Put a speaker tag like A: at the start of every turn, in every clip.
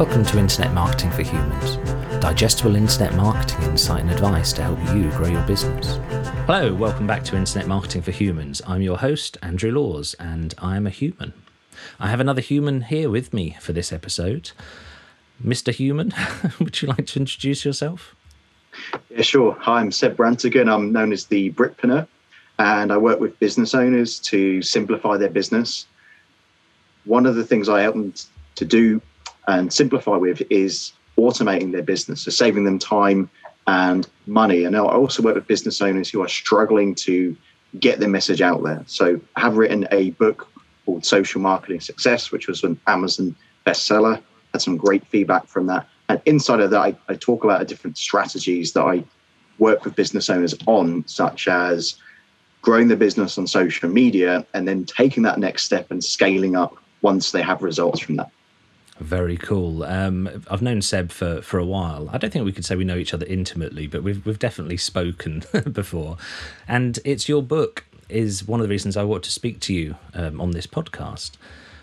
A: Welcome to Internet Marketing for Humans, digestible internet marketing insight and advice to help you grow your business. Hello, welcome back to Internet Marketing for Humans. I'm your host, Andrew Laws, and I am a human. I have another human here with me for this episode. Mr. Human, would you like to introduce yourself?
B: Yeah, sure. Hi, I'm Seb Brantigan. I'm known as the Britpreneur, and I work with business owners to simplify their business. One of the things I help them to do and simplify with is automating their business, so saving them time and money. And I also work with business owners who are struggling to get their message out there. So I have written a book called Social Marketing Success, which was an Amazon bestseller. Had some great feedback from that. And inside of that, I, I talk about different strategies that I work with business owners on, such as growing the business on social media and then taking that next step and scaling up once they have results from that.
A: Very cool. Um, I've known Seb for, for a while. I don't think we could say we know each other intimately, but we've we've definitely spoken before. And it's your book is one of the reasons I want to speak to you um, on this podcast.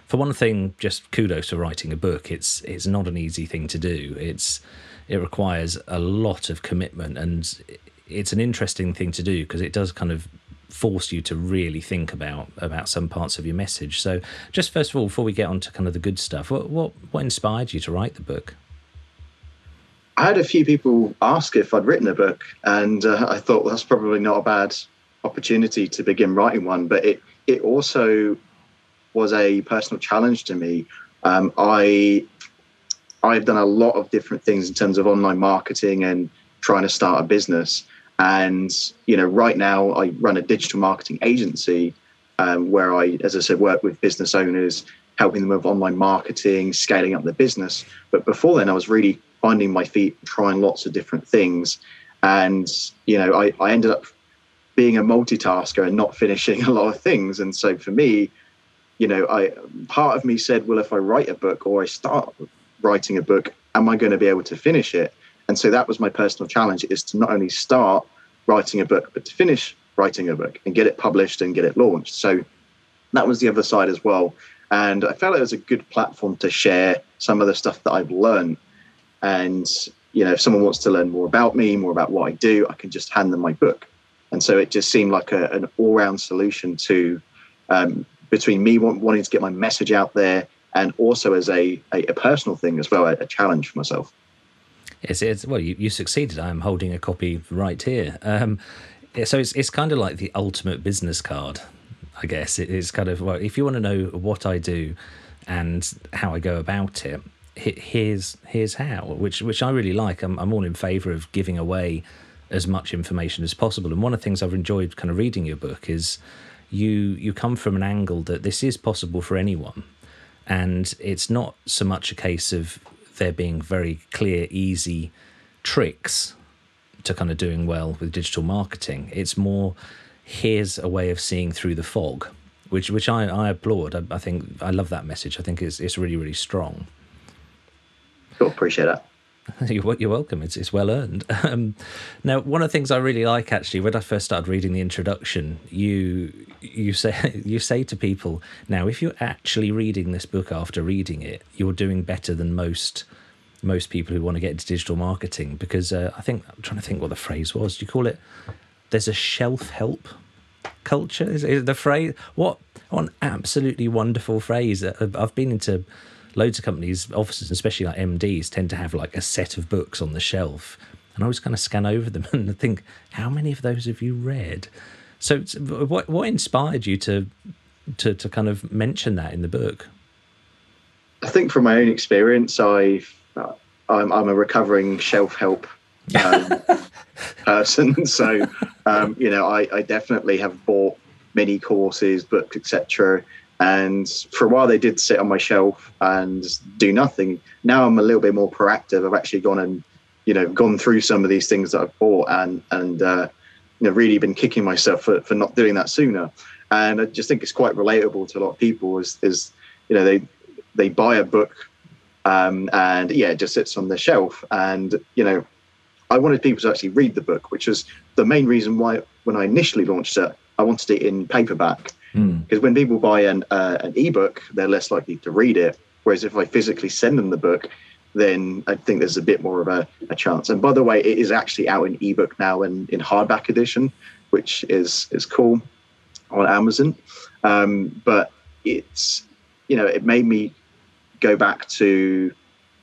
A: For one thing, just kudos for writing a book. It's it's not an easy thing to do. It's it requires a lot of commitment, and it's an interesting thing to do because it does kind of force you to really think about about some parts of your message. So, just first of all, before we get on to kind of the good stuff, what what, what inspired you to write the book?
B: I had a few people ask if I'd written a book, and uh, I thought well, that's probably not a bad opportunity to begin writing one. But it it also was a personal challenge to me. Um, I I've done a lot of different things in terms of online marketing and trying to start a business. And you know, right now I run a digital marketing agency um, where I, as I said, work with business owners, helping them with online marketing, scaling up their business. But before then, I was really finding my feet, trying lots of different things, and you know, I, I ended up being a multitasker and not finishing a lot of things. And so for me, you know, I part of me said, well, if I write a book or I start writing a book, am I going to be able to finish it? And so that was my personal challenge is to not only start writing a book, but to finish writing a book and get it published and get it launched. So that was the other side as well. And I felt it was a good platform to share some of the stuff that I've learned. And, you know, if someone wants to learn more about me, more about what I do, I can just hand them my book. And so it just seemed like a, an all round solution to um, between me wanting to get my message out there and also as a, a, a personal thing as well, a, a challenge for myself.
A: It's, it's well, you, you succeeded. I'm holding a copy right here. Um, so it's it's kind of like the ultimate business card, I guess. It is kind of well, if you want to know what I do and how I go about it, here's here's how, which which I really like. I'm I'm all in favour of giving away as much information as possible. And one of the things I've enjoyed kind of reading your book is you you come from an angle that this is possible for anyone, and it's not so much a case of there being very clear, easy tricks to kind of doing well with digital marketing. It's more here's a way of seeing through the fog, which which I, I applaud. I, I think I love that message. I think it's it's really really strong.
B: Cool, appreciate that.
A: You're, welcome. It's it's well earned. Um, now, one of the things I really like actually, when I first started reading the introduction, you you say you say to people, now if you're actually reading this book after reading it, you're doing better than most most people who want to get into digital marketing because uh, I think I'm trying to think what the phrase was. Do you call it? There's a shelf help culture. Is, is the phrase what? What an absolutely wonderful phrase. Uh, I've been into loads of companies, offices, especially like MDs, tend to have like a set of books on the shelf. And I always kind of scan over them and think, how many of those have you read? So, what what inspired you to to to kind of mention that in the book?
B: I think from my own experience, I I'm, I'm a recovering shelf help um, person, so um, you know I, I definitely have bought many courses, books, etc. And for a while, they did sit on my shelf and do nothing. Now I'm a little bit more proactive. I've actually gone and, you know, gone through some of these things that I've bought and and uh, you know really been kicking myself for, for not doing that sooner. And I just think it's quite relatable to a lot of people. Is is you know they they buy a book um, and yeah, it just sits on the shelf. And you know, I wanted people to actually read the book, which was the main reason why when I initially launched it, I wanted it in paperback. Because mm. when people buy an uh, an ebook, they're less likely to read it. Whereas if I physically send them the book, then I think there's a bit more of a, a chance. And by the way, it is actually out in ebook now and in hardback edition, which is is cool on Amazon. Um, but it's you know it made me go back to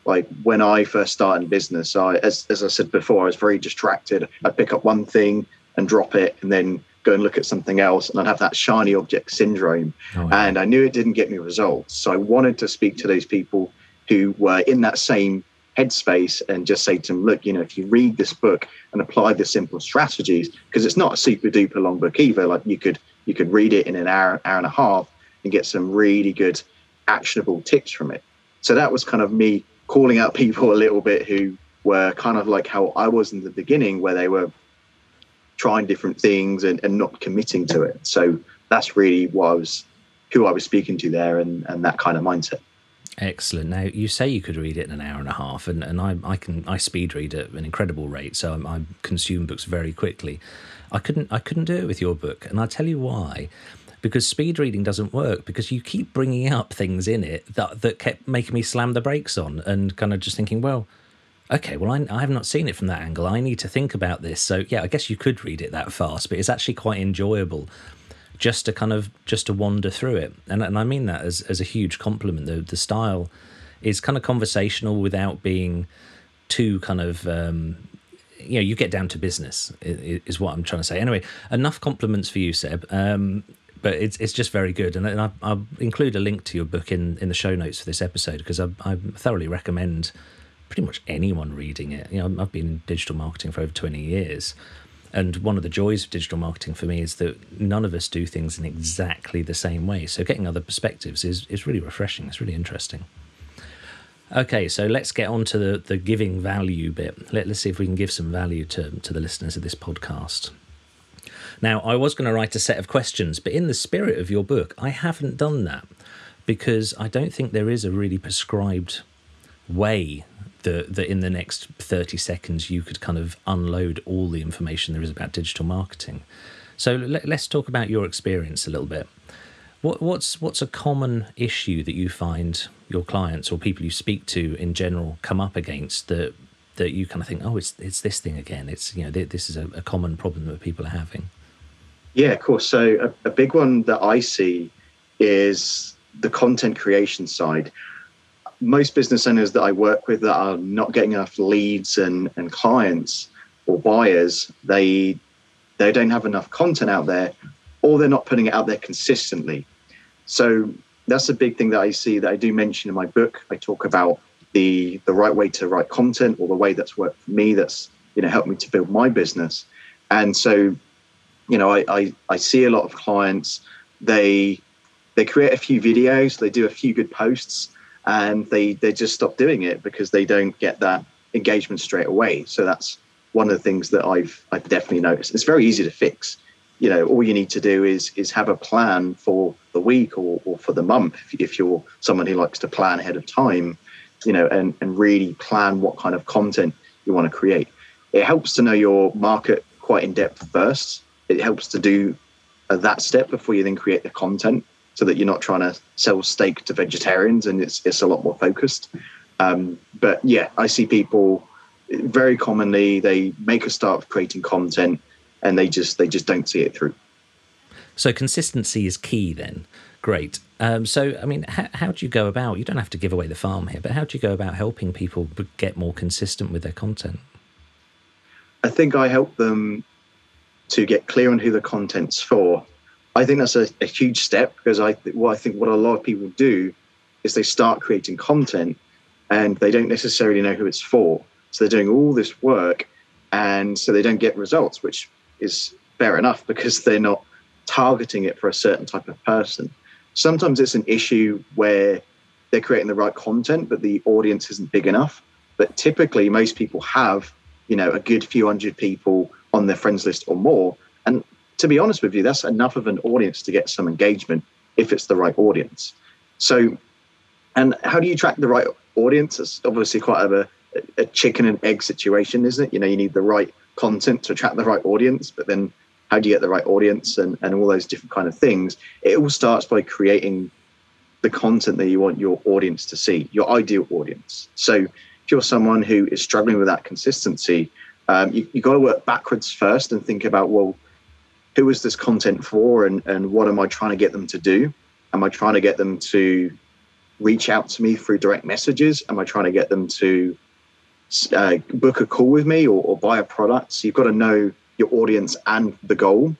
B: like when I first started in business. I as as I said before, I was very distracted. I'd pick up one thing and drop it, and then go and look at something else, and I'd have that shiny object syndrome. Oh, yeah. And I knew it didn't get me results, so I wanted to speak to those people who were in that same headspace and just say to them, look, you know, if you read this book and apply the simple strategies, because it's not a super duper long book either. Like you could you could read it in an hour, hour and a half and get some really good actionable tips from it. So that was kind of me calling out people a little bit who were kind of like how I was in the beginning, where they were trying different things and, and not committing to it. So that's really what I was who I was speaking to there and, and that kind of mindset.
A: Excellent. Now you say you could read it in an hour and a half, and, and I, I can I speed read at an incredible rate, so I, I consume books very quickly. I couldn't I couldn't do it with your book, and I'll tell you why. Because speed reading doesn't work because you keep bringing up things in it that that kept making me slam the brakes on and kind of just thinking, well, okay, well I, I have not seen it from that angle. I need to think about this. So yeah, I guess you could read it that fast, but it's actually quite enjoyable just to kind of just to wander through it and, and i mean that as, as a huge compliment the, the style is kind of conversational without being too kind of um, you know you get down to business is what i'm trying to say anyway enough compliments for you seb um, but it's it's just very good and, I, will include a link to your book in in the show notes for this episode because I, I thoroughly recommend pretty much anyone reading it you know i've been in digital marketing for over 20 years and one of the joys of digital marketing for me is that none of us do things in exactly the same way. So getting other perspectives is, is really refreshing. It's really interesting. Okay, so let's get on to the, the giving value bit. Let, let's see if we can give some value to, to the listeners of this podcast. Now, I was going to write a set of questions, but in the spirit of your book, I haven't done that because I don't think there is a really prescribed way that that in the next 30 seconds you could kind of unload all the information there is about digital marketing. So let, us talk about your experience a little bit. What, what's what's a common issue that you find your clients or people you speak to in general come up against that that you kind of think, oh, it's it's this thing again. It's you know this is a, a common problem that people are having.
B: Yeah, of course. So a, a big one that I see is the content creation side most business owners that I work with that are not getting enough leads and, and clients or buyers, they they don't have enough content out there, or they're not putting it out there consistently. So that's a big thing that I see that I do mention in my book. I talk about the the right way to write content or the way that's worked for me that's you know helped me to build my business. And so, you know, I I, I see a lot of clients, they they create a few videos, they do a few good posts, and they they just stop doing it because they don't get that engagement straight away. So that's one of the things that I've I've definitely noticed. It's very easy to fix. You know, all you need to do is is have a plan for the week or, or for the month if, if you're someone who likes to plan ahead of time, you know, and, and really plan what kind of content you want to create. It helps to know your market quite in depth first. It helps to do uh, that step before you then create the content so that you're not trying to sell steak to vegetarians and it's it's a lot more focused. Um, but yeah, I see people very commonly they make a start of creating content and they just they just don't see it through.
A: So consistency is key then. Great. Um, so, I mean, how, how do you go about? You don't have to give away the farm here, but how do you go about helping people get more consistent with their content?
B: I think I help them to get clear on who the content's for I think that's a, a huge step because I what I think what a lot of people do is they start creating content and they don't necessarily know who it's for. So they're doing all this work and so they don't get results, which is fair enough because they're not targeting it for a certain type of person. Sometimes it's an issue where they're creating the right content, but the audience isn't big enough. But typically, most people have, you know, a good few hundred people on their friends list or more, and to be honest with you, that's enough of an audience to get some engagement if it's the right audience. So, and how do you track the right audience? It's obviously quite a, a chicken and egg situation, isn't it? You know, you need the right content to attract the right audience, but then how do you get the right audience and, and all those different kind of things? It all starts by creating the content that you want your audience to see, your ideal audience. So if you're someone who is struggling with that consistency, um, you, you got to work backwards first and think about, well, who is this content for and, and what am I trying to get them to do? Am I trying to get them to reach out to me through direct messages? Am I trying to get them to uh, book a call with me or, or buy a product? So you've got to know your audience and the goal.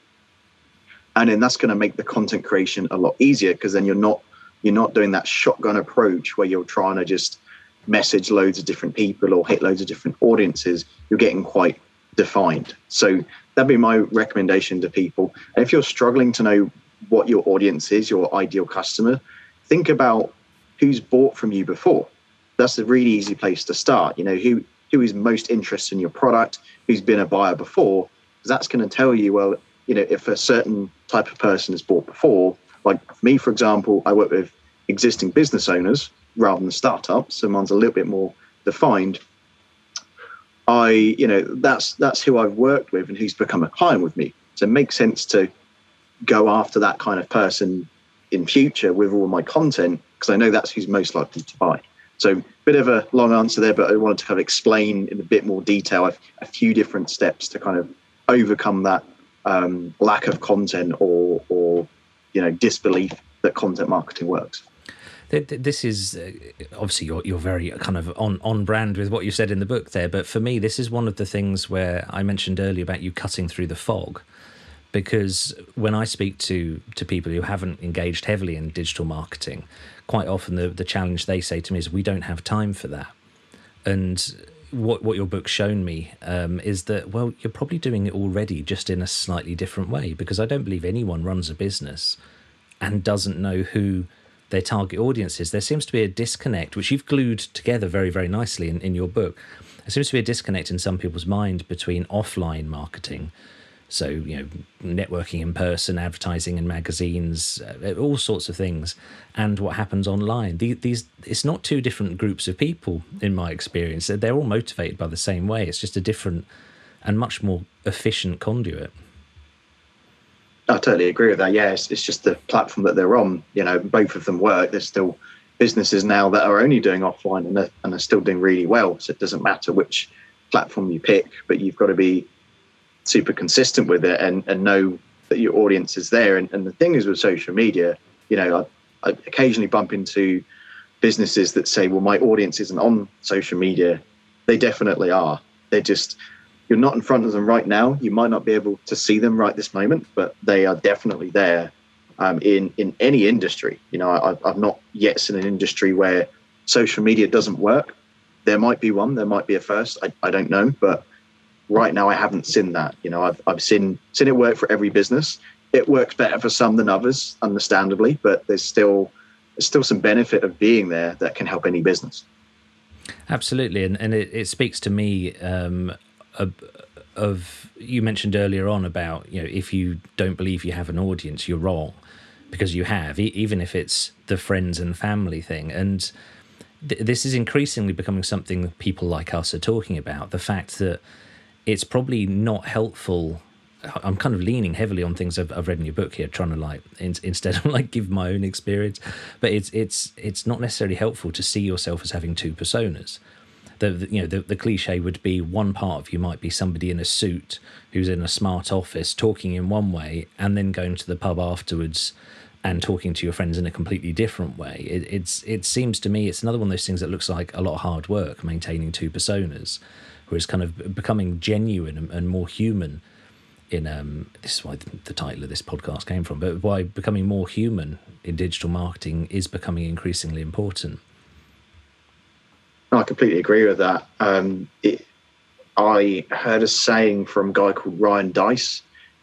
B: And then that's going to make the content creation a lot easier because then you're not you're not doing that shotgun approach where you're trying to just message loads of different people or hit loads of different audiences. You're getting quite defined. So that'd be my recommendation to people. And if you're struggling to know what your audience is, your ideal customer, think about who's bought from you before. That's a really easy place to start. You know, who who is most interested in your product, who's been a buyer before, that's going to tell you, well, you know, if a certain type of person has bought before, like me, for example, I work with existing business owners rather than startups, so mine's a little bit more defined. I, you know, that's that's who I've worked with and who's become a client with me. So it makes sense to go after that kind of person in future with all my content because I know that's who's most likely to buy. So, bit of a long answer there, but I wanted to kind of explain in a bit more detail a, a few different steps to kind of overcome that um, lack of content or, or you know disbelief that content marketing works.
A: This is uh, obviously you're you're very kind of on on brand with what you said in the book there, but for me, this is one of the things where I mentioned earlier about you cutting through the fog because when I speak to to people who haven't engaged heavily in digital marketing, quite often the the challenge they say to me is we don't have time for that. And what what your book's shown me um, is that well you're probably doing it already just in a slightly different way because I don't believe anyone runs a business and doesn't know who their target audiences. There seems to be a disconnect, which you've glued together very, very nicely in, in your book. There seems to be a disconnect in some people's mind between offline marketing so, you know, networking in person, advertising in magazines, uh, all sorts of things, and what happens online. These, it's not two different groups of people in my experience. They're all motivated by the same way. It's just a different and much more efficient conduit.
B: I totally agree with that. Yeah, it's, it's just the platform that they're on. You know, both of them work. There's still businesses now that are only doing offline and are, and are still doing really well. So it doesn't matter which platform you pick, but you've got to be super consistent with it and, and know that your audience is there. And, and the thing is with social media, you know, I, I occasionally bump into businesses that say, well, my audience isn't on social media. They definitely are. They're just, you're not in front of them right now. You might not be able to see them right this moment, but they are definitely there um, in, in any industry. You know, I, I've not yet seen an industry where social media doesn't work. There might be one, there might be a first. I, I don't know, but right now I haven't seen that. You know, I've I've seen seen it work for every business. It works better for some than others, understandably, but there's still there's still some benefit of being there that can help any business.
A: Absolutely, and and it, it speaks to me um, of, you mentioned earlier on about you know if you don't believe you have an audience, you're wrong because you have, even if it's the friends and family thing, and this is increasingly becoming something people like us are talking about. The fact that it's probably not helpful I'm kind of leaning heavily on things I've, I've read in your book here, trying to like in, instead of like give my own experience. But it's it's it's not necessarily helpful to see yourself as having two personas. The, you know the, the cliche would be one part of you might be somebody in a suit who's in a smart office talking in one way, and then going to the pub afterwards and talking to your friends in a completely different way. It, it's it seems to me it's another one of those things that looks like a lot of hard work maintaining two personas whereas kind of becoming genuine and, and more human in um, this is why the title of this podcast came from, but why becoming more human in digital marketing is becoming increasingly important.
B: I completely agree with that. Um, it, I heard a saying from a guy called Ryan Deiss,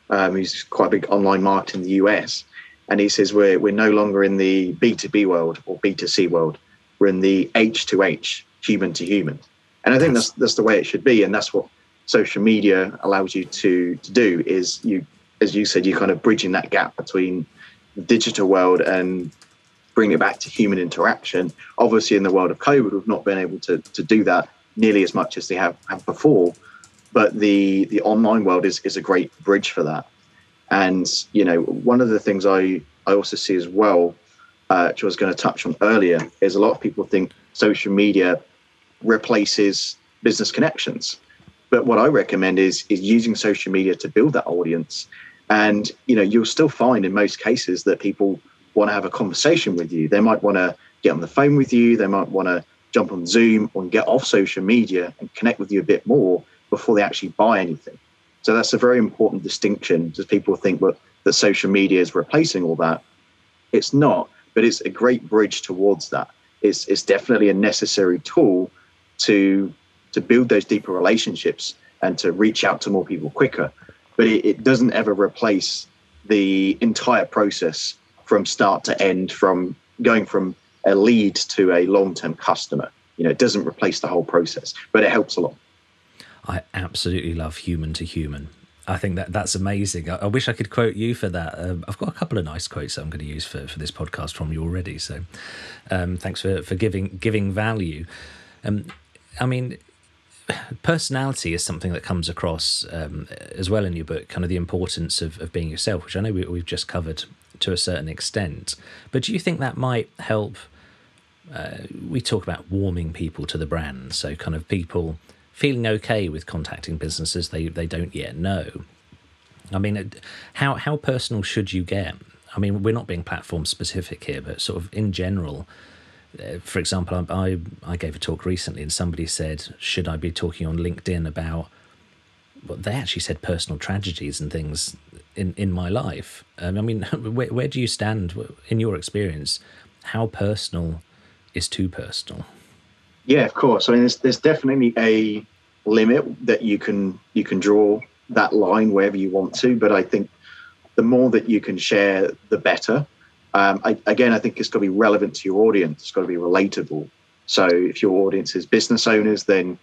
B: um, who's quite a big online marketer in the US, and he says we're we're no longer in the B two B world or B two C world. We're in the H to H, human to human. And I think that's that's the way it should be, and that's what social media allows you to to do. Is you, as you said, you're kind of bridging that gap between the digital world and bring it back to human interaction. Obviously, in the world of COVID, we've not been able to to do that nearly as much as they have, have before. But the the online world is is a great bridge for that. And you know, one of the things I I also see as well, uh, which I was going to touch on earlier, is a lot of people think social media replaces business connections. But what I recommend is is using social media to build that audience. And you know, you'll still find in most cases that people want to have a conversation with you. They might want to get on the phone with you. They might want to jump on Zoom or get off social media and connect with you a bit more before they actually buy anything. So that's a very important distinction. Because people think well, that social media is replacing all that. It's not, but it's a great bridge towards that. It's, it's definitely a necessary tool to to build those deeper relationships and to reach out to more people quicker. But it, it doesn't ever replace the entire process from start to end, from going from a lead to a long term customer. You know, it doesn't replace the whole process, but it helps a lot.
A: I absolutely love human to human. I think that that's amazing. I, I wish I could quote you for that. Um, I've got a couple of nice quotes that I'm going to use for, for this podcast from you already. So, um, thanks for, for giving giving value. Um, I mean, personality is something that comes across um, as well in your book. Kind of the importance of, of being yourself, which I know we, we've just covered to a certain extent. But do you think that might help? Uh, we talk about warming people to the brand, so kind of people feeling okay with contacting businesses they, they don't yet know. I mean, how how personal should you get? I mean, we're not being platform specific here, but sort of in general. Uh, for example, I I gave a talk recently, and somebody said, "Should I be talking on LinkedIn about?" Well, they actually said personal tragedies and things in in my life. Um, I mean, where where do you stand in your experience? How personal is too personal?
B: Yeah, of course. I mean, there's there's definitely a limit that you can you can draw that line wherever you want to. But I think the more that you can share, the better. Um, I, again, I think it's got to be relevant to your audience. It's got to be relatable. So if your audience is business owners, then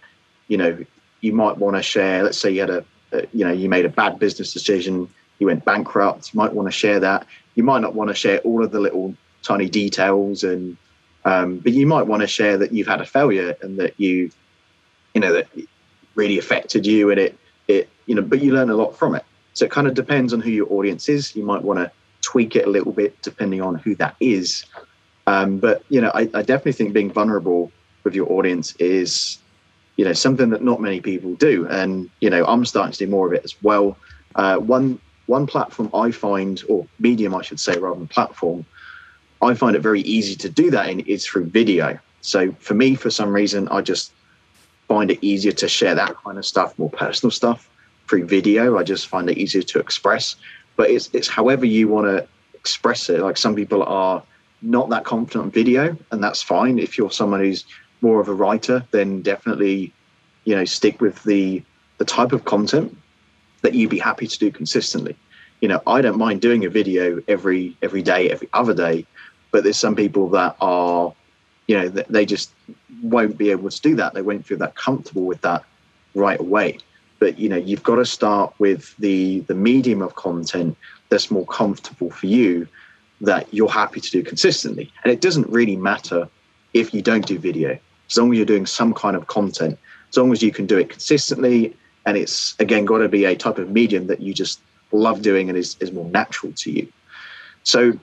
B: you know you might want to share. Let's say you had a, a you know you made a bad business decision, you went bankrupt. You might want to share that. You might not want to share all of the little tiny details and um, but you might want to share that you've had a failure and that you, you know, that really affected you and it, it, you know, but you learn a lot from it. So it kind of depends on who your audience is. You might want to tweak it a little bit depending on who that is. Um, but you know, I, I definitely think being vulnerable with your audience is, you know, something that not many people do. And you know, I'm starting to do more of it as well. Uh, one one platform I find, or medium, I should say, rather than platform, I find it very easy to do that in is through video. So for me, for some reason, I just find it easier to share that kind of stuff, more personal stuff through video. I just find it easier to express. But it's it's however you want to express it. Like some people are not that confident on video, and that's fine. If you're someone who's more of a writer, then definitely, you know, stick with the the type of content that you'd be happy to do consistently. You know, I don't mind doing a video every every day, every other day, but there's some people that are, you know, they just won't be able to do that. They won't feel that comfortable with that right away. But you know, you've got to start with the the medium of content that's more comfortable for you, that you're happy to do consistently. And it doesn't really matter if you don't do video, as long as you're doing some kind of content, as long as you can do it consistently, and it's again got to be a type of medium that you just love doing and is, is more natural to you. So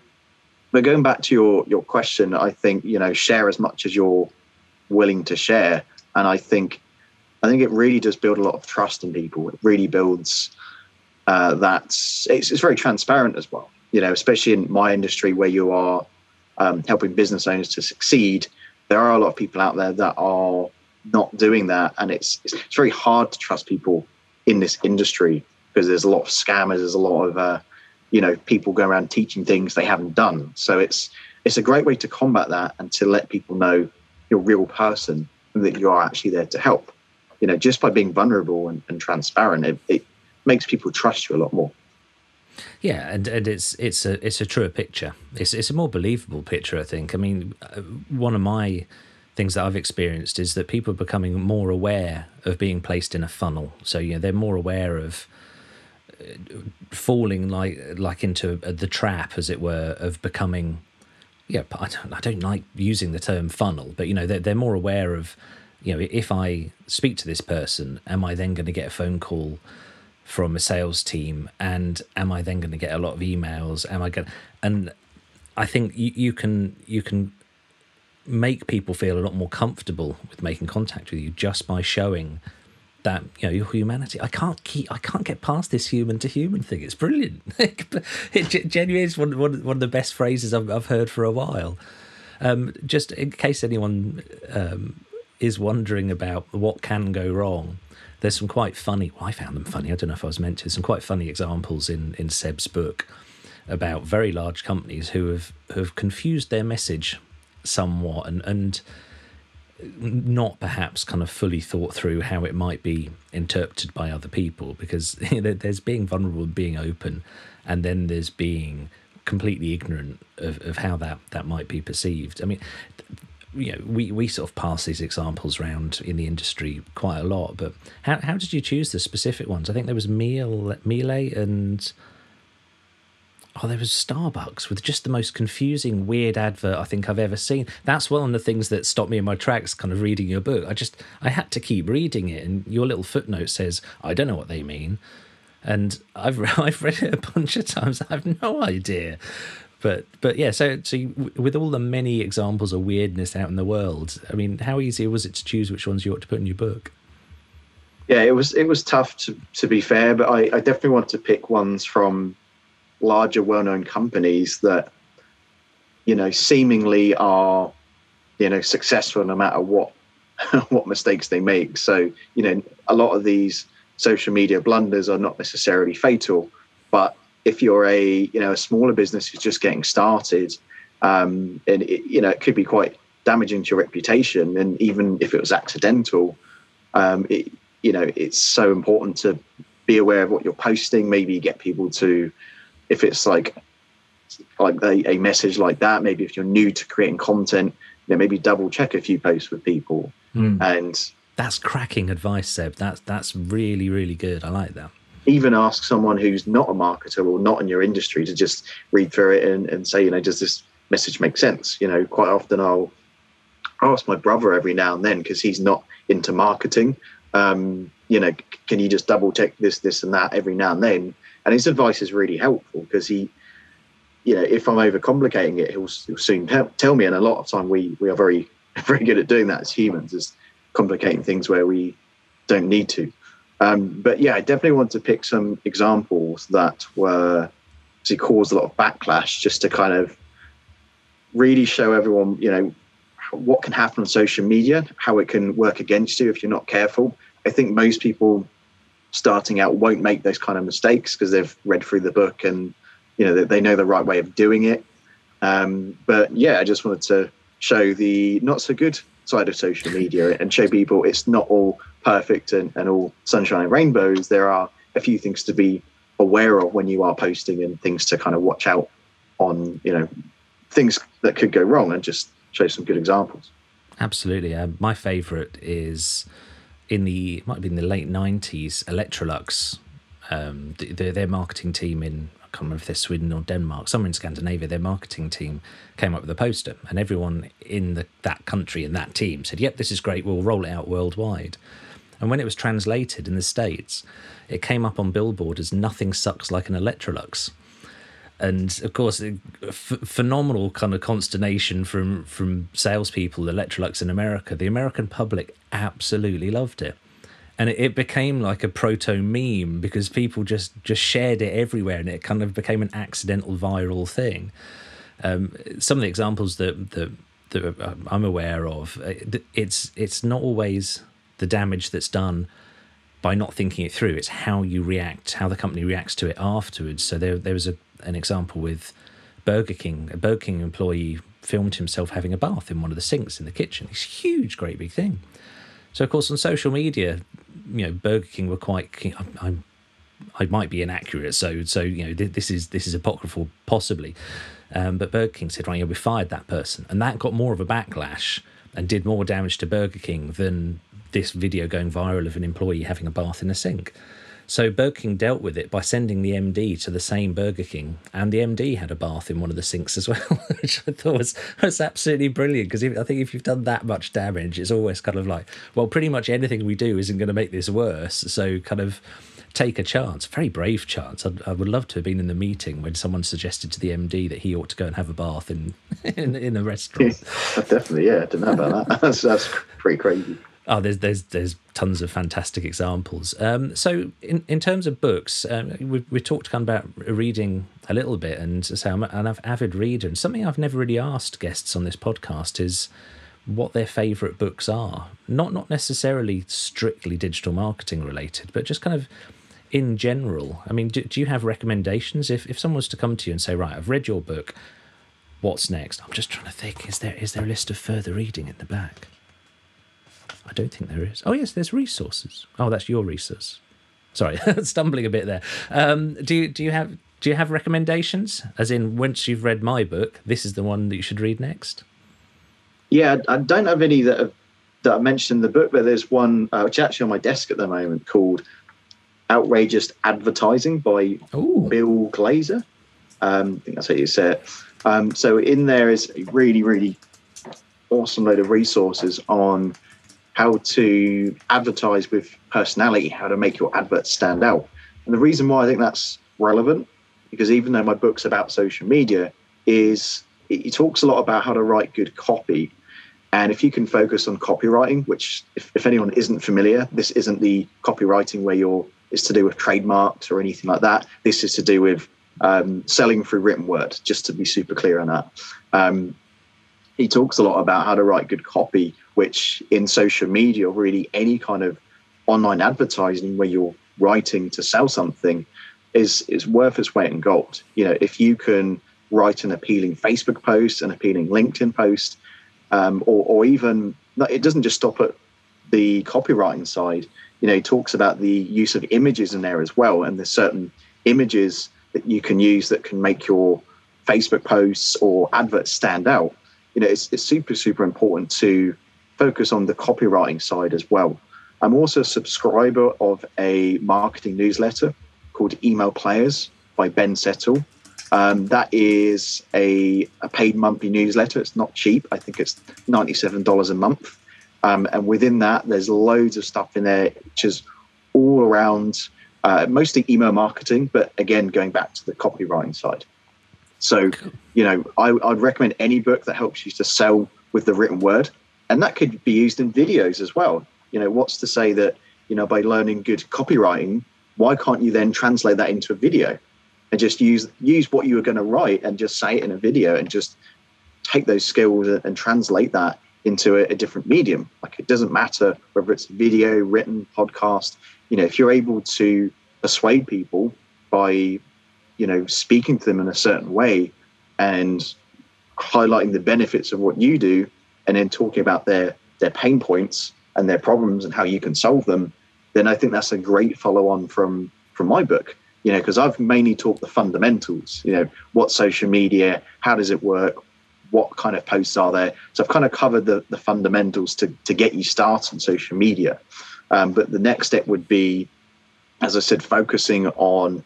B: but going back to your your question, I think you know share as much as you're willing to share, and I think I think it really does build a lot of trust in people. It really builds uh, that it's, it's very transparent as well. You know, especially in my industry where you are um, helping business owners to succeed, there are a lot of people out there that are not doing that, and it's it's, it's very hard to trust people in this industry because there's a lot of scammers, there's a lot of uh, you know people going around teaching things they haven't done so it's it's a great way to combat that and to let people know you're a real person and that you are actually there to help you know just by being vulnerable and, and transparent it, it makes people trust you a lot more
A: yeah, and, and it's it's a it's a truer picture. It's it's a more believable picture. I think. I mean, uh, one of my things that I've experienced is that people are becoming more aware of being placed in a funnel. So you know they're more aware of uh, falling like like into uh, the trap, as it were, of becoming. Yeah, I don't, I don't like using the term funnel, but you know they're they're more aware of, you know, if I speak to this person, am I then going to get a phone call from a sales team, and am I then going to get a lot of emails? Am I going? And I think you, you can you can make people feel a lot more comfortable with making contact with you just by showing that you know your humanity. I can't keep. I can't get past this human to human thing. It's brilliant. it genuinely is one, one one of the best phrases I've, I've heard for a while. Um, just in case anyone um, is wondering about what can go wrong, there's some quite funny. Well, I found them funny. I don't know if I was meant to. Some quite funny examples in in Seb's book about very large companies who have have confused their message somewhat and and not perhaps kind of fully thought through how it might be interpreted by other people because there's being vulnerable and being open and then there's being completely ignorant of, of how that, that might be perceived. I mean, you know, we, we sort of pass these examples around in the industry quite a lot, but how, how did you choose the specific ones? I think there was Miele, Miele and oh, there was Starbucks with just the most confusing, weird advert I think I've ever seen. That's one of the things that stopped me in my tracks, kind of reading your book. I just, I had to keep reading it, and your little footnote says, I don't know what they mean. And I've, I've read it a bunch of times. I have no idea. But, but yeah, so, so with all the many examples of weirdness out in the world, I mean, how easy was it to choose which ones you ought to put in your book?
B: Yeah, it was it was tough to to be fair, but I, I definitely want to pick ones from larger well-known companies that you know seemingly are you know successful no matter what what mistakes they make. So you know a lot of these social media blunders are not necessarily fatal but if you're a you know a smaller business who's just getting started um, and it, you know it could be quite damaging to your reputation and even if it was accidental um, it, you know it's so important to be aware of what you're posting. Maybe get people to if it's like like a, a message like that, maybe if you're new to creating content, you know, maybe double check a few posts with people. Mm. And
A: that's cracking advice, Seb. That's that's really really good. I like that.
B: Even ask someone who's not a marketer or not in your industry to just read through it and, and say, you know, does this message make sense? You know, quite often I'll ask my brother every now and then because he's not into marketing. Um, you know, can you just double check this, this, and that every now and then? And his advice is really helpful because he you know if i'm overcomplicating it he'll, he'll soon tell, tell me. And a lot of time we we are very very good at doing that as humans is complicating things where we don't need to. Um, but yeah i definitely want to pick some examples that were to cause a lot of backlash just to kind of really show everyone you know what can happen on social media how it can work against you if you're not careful. I think most people starting out won't make those kind of mistakes because they've read through the book and you know they, know the right way of doing it. Um, but yeah, I just wanted to show the not so good side of social media and show people it's not all perfect and, and all sunshine and rainbows. There are a few things to be aware of when you are posting and things to kind of watch out on, you know, things that could go wrong and just show some good examples.
A: Absolutely. Uh, my favorite is in the might have been the late nineties, Electrolux, um, the, their marketing team in I can't remember if they're Sweden or Denmark, somewhere in Scandinavia, their marketing team came up with a poster, and everyone in the, that country and that team said, "Yep, this is great. We'll roll it out worldwide." And when it was translated in the states, it came up on Billboard as "Nothing sucks like an Electrolux." And of course, phenomenal kind of consternation from from salespeople, Electrolux in America. The American public absolutely loved it, and it, it became like a proto meme because people just just shared it everywhere, and it kind of became an accidental viral thing. Um, some of the examples that that that I'm aware of, uh, it's it's not always the damage that's done by not thinking it through. It's how you react, how the company reacts to it afterwards. So there, there was a, an example with Burger King. A Burger King employee filmed himself having a bath in one of the sinks in the kitchen. This huge, great big thing. So of course on social media, you know, Burger King were quite. I'm, I'm I might be inaccurate, so so you know this is this is apocryphal possibly, um, but Burger King said right, yeah, we fired that person, and that got more of a backlash and did more damage to Burger King than this video going viral of an employee having a bath in a sink. So Burger King dealt with it by sending the MD to the same Burger King, and the MD had a bath in one of the sinks as well, which I thought was, was absolutely brilliant. Because I think if you've done that much damage, it's always kind of like, well, pretty much anything we do isn't going to make this worse. So kind of take a chance, very brave chance. I'd, I would love to have been in the meeting when someone suggested to the MD that he ought to go and have a bath in in, in a restaurant.
B: Definitely, yeah. I didn't know about that. that's, that's pretty crazy.
A: Oh, there's there's there's tons of fantastic examples. Um, so in, in terms of books, um, we we talked kind of about reading a little bit, and so I'm an avid reader. And something I've never really asked guests on this podcast is what their favourite books are. Not not necessarily strictly digital marketing related, but just kind of in general. I mean, do, do you have recommendations? If if someone was to come to you and say, right, I've read your book, what's next? I'm just trying to think. Is there is there a list of further reading in the back? I don't think there is. Oh yes, there's resources. Oh, that's your resource. Sorry, stumbling a bit there. Um, do you do you have do you have recommendations? As in, once you've read my book, this is the one that you should read next.
B: Yeah, I don't have any that have, that I mentioned in the book, but there's one uh, which is actually on my desk at the moment called "Outrageous Advertising" by Ooh. Bill Glazer. Um, I think that's how you say it. Um, so in there is a really, really awesome load of resources on how to advertise with personality, how to make your adverts stand out. And the reason why I think that's relevant, because even though my book's about social media, is it, talks a lot about how to write good copy. And if you can focus on copywriting, which if, if anyone isn't familiar, this isn't the copywriting where you're it's to do with trademarks or anything like that. This is to do with um, selling through written word, just to be super clear on that. Um, he talks a lot about how to write good copy, which in social media, really any kind of online advertising where you're writing to sell something, is is worth its weight in gold. You know, if you can write an appealing Facebook post, an appealing LinkedIn post, um, or, or even it doesn't just stop at the copywriting side. You know, he talks about the use of images in there as well, and there's certain images that you can use that can make your Facebook posts or adverts stand out you know, it's, it's super, super important to focus on the copywriting side as well. I'm also a subscriber of a marketing newsletter called Email Players by Ben Settle. Um, that is a, a, paid monthly newsletter. It's not cheap. I think it's $97 a month. Um, and within that, there's loads of stuff in there, which is all around uh, mostly email marketing, but again, going back to the copywriting side. So, you know, I, would recommend any book that helps you to sell with the written word. And that could be used in videos as well. You know, what's to say that, you know, by learning good copywriting, why can't you then translate that into a video and just use use what you were going to write and just say it in a video and just take those skills and translate that into a, a different medium. Like it doesn't matter whether it's video, written, podcast. You know, if you're able to persuade people by you know speaking to them in a certain way and highlighting the benefits of what you do and then talking about their their pain points and their problems and how you can solve them then i think that's a great follow on from from my book. You know because i've mainly taught the fundamentals you know what social media how does it work what kind of posts are there? So i've kind of covered the, the fundamentals to, to get you started on social media. Um, but the next step would be as i said focusing on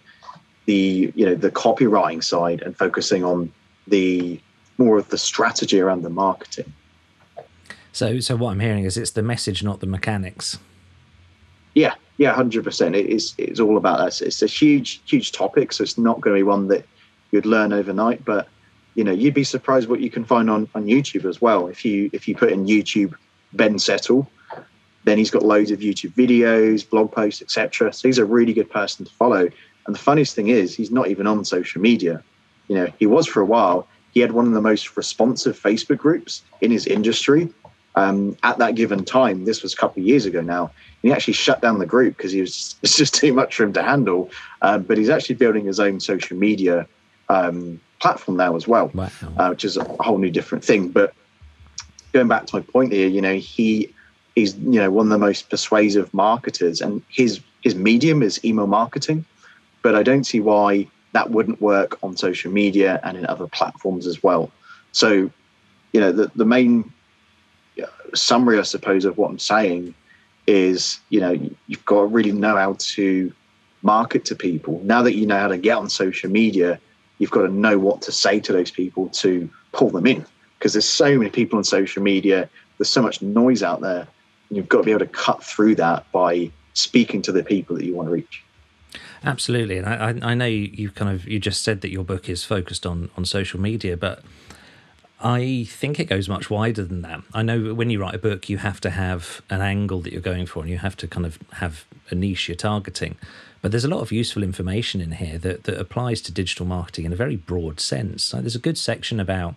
B: the you know the copywriting side and focusing on the more of the strategy around the marketing.
A: So, so what I'm hearing is it's the message, not the mechanics.
B: Yeah, yeah, hundred percent. It is. It's all about that. It's a huge, huge topic. So it's not going to be one that you'd learn overnight. But you know, you'd be surprised what you can find on on YouTube as well. If you if you put in YouTube Ben Settle, then he's got loads of YouTube videos, blog posts, etc. So he's a really good person to follow. And the funniest thing is, he's not even on social media. You know, he was for a while. He had one of the most responsive Facebook groups in his industry um, at that given time. This was a couple of years ago now. And he actually shut down the group because he was it's just too much for him to handle. Um, but he's actually building his own social media um, platform now as well, wow. uh, which is a whole new different thing. But going back to my point here, you know, he is you know one of the most persuasive marketers, and his his medium is email marketing but I don't see why that wouldn't work on social media and in other platforms as well. So, you know, the, the main uh, summary, I suppose, of what I'm saying is, you know, you've got to really know how to market to people. Now that you know how to get on social media, you've got to know what to say to those people to pull them in. Because there's so many people on social media, there's so much noise out there. You've got to be able to cut through that by speaking to the people that you want to reach.
A: Absolutely, and I, I know you, kind of you just said that your book is focused on on social media, but I think it goes much wider than that. I know when you write a book, you have to have an angle that you're going for, and you have to kind of have a niche you're targeting. But there's a lot of useful information in here that, that applies to digital marketing in a very broad sense. So there's a good section about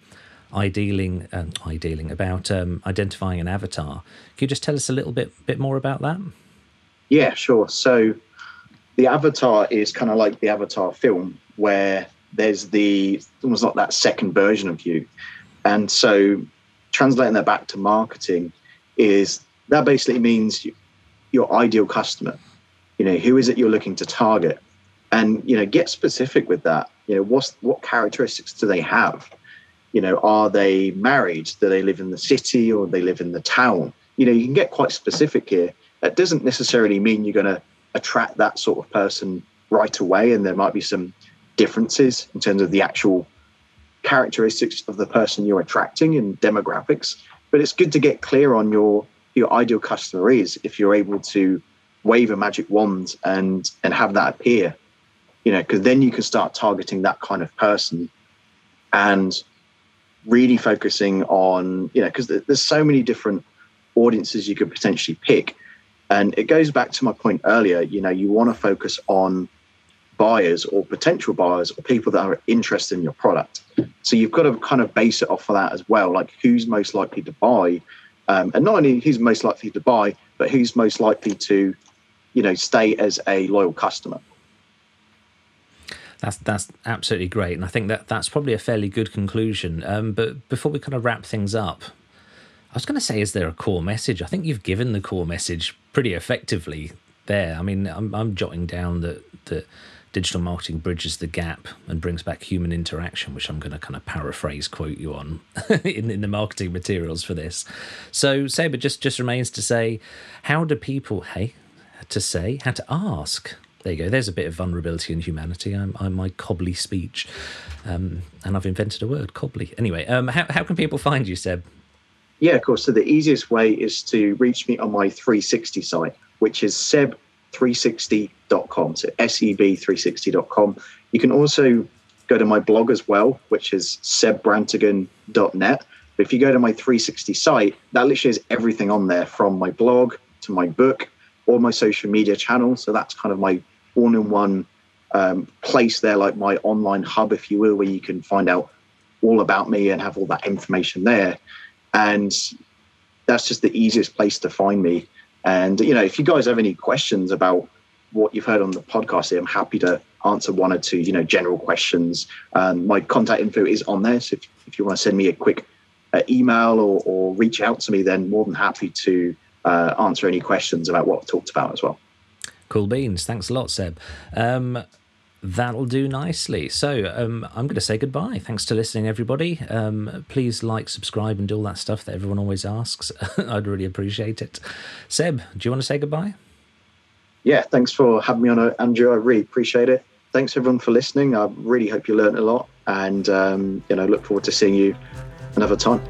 A: idealing, um, idealing about um, identifying an avatar. Can you just tell us a little bit bit more about that?
B: Yeah, sure. So the avatar is kind of like the avatar film, where there's the almost like that second version of you and so translating that back to marketing is that basically means your ideal customer. You know, who is it you're looking to target? And, you know, get specific with that. You know, what's what characteristics do they have? You know, are they married? Do they live in the city or they live in the town? You know, you can get quite specific here. That doesn't necessarily mean you're going to attract that sort of person right away. And there might be some differences in terms of the actual characteristics of the person you're attracting and demographics. But it's good to get clear on your your ideal customer is if you're able to wave a magic wand and and have that appear, you know, because then you can start targeting that kind of person and really focusing on you know because there's so many different audiences you could potentially pick and it goes back to my point earlier you know you want to focus on buyers or potential buyers or people that are interested in your product. So you've got to kind of base it off of that as well, like who's most likely to buy, um, and not only who's most likely to buy, but who's most likely to, you know, stay as a loyal customer.
A: That's that's absolutely great, and I think that that's probably a fairly good conclusion. Um, but before we kind of wrap things up, I was going to say, is there a core message? I think you've given the core message pretty effectively there. I mean, I'm, I'm jotting down that that digital marketing bridges the gap and brings back human interaction, which I'm going to kind of paraphrase quote you on in, in the marketing materials for this. So, it just, just remains to say, how do people, hey, to say, how to ask. There you go. There's a bit of vulnerability and humanity. I'm, I'm my cobbly speech. Um, and I've invented a word, cobbly. Anyway, um, how, how can people find you, Seb?
B: Yeah, of course. So the easiest way is to reach me on my 360 site, which is Seb 360.com. So SEB360.com. You can also go to my blog as well, which is sebbrantigan.net. But if you go to my 360 site, that literally is everything on there from my blog to my book, all my social media channels. So that's kind of my one in one um, place there, like my online hub, if you will, where you can find out all about me and have all that information there. And that's just the easiest place to find me. And you know, if you guys have any questions about what you've heard on the podcast here, I'm happy to answer one or two, you know, general questions. Um, my contact info is on there. So if, if you want to send me a quick uh, email or, or, reach out to me, then more than happy to uh, answer any questions about what I've talked about as well.
A: Cool beans. Thanks a lot, Seb. Um, that'll do nicely. So um, I'm going to say goodbye. Thanks for listening, everybody. Um, please like, subscribe, and do all that stuff that everyone always asks. I'd really appreciate it. Seb, do you want to say goodbye?
B: Yeah, thanks for having me on, uh, Andrew. I really appreciate it. Thanks everyone for listening. I really hope you learned a lot, and um, you know, look forward to seeing you another time.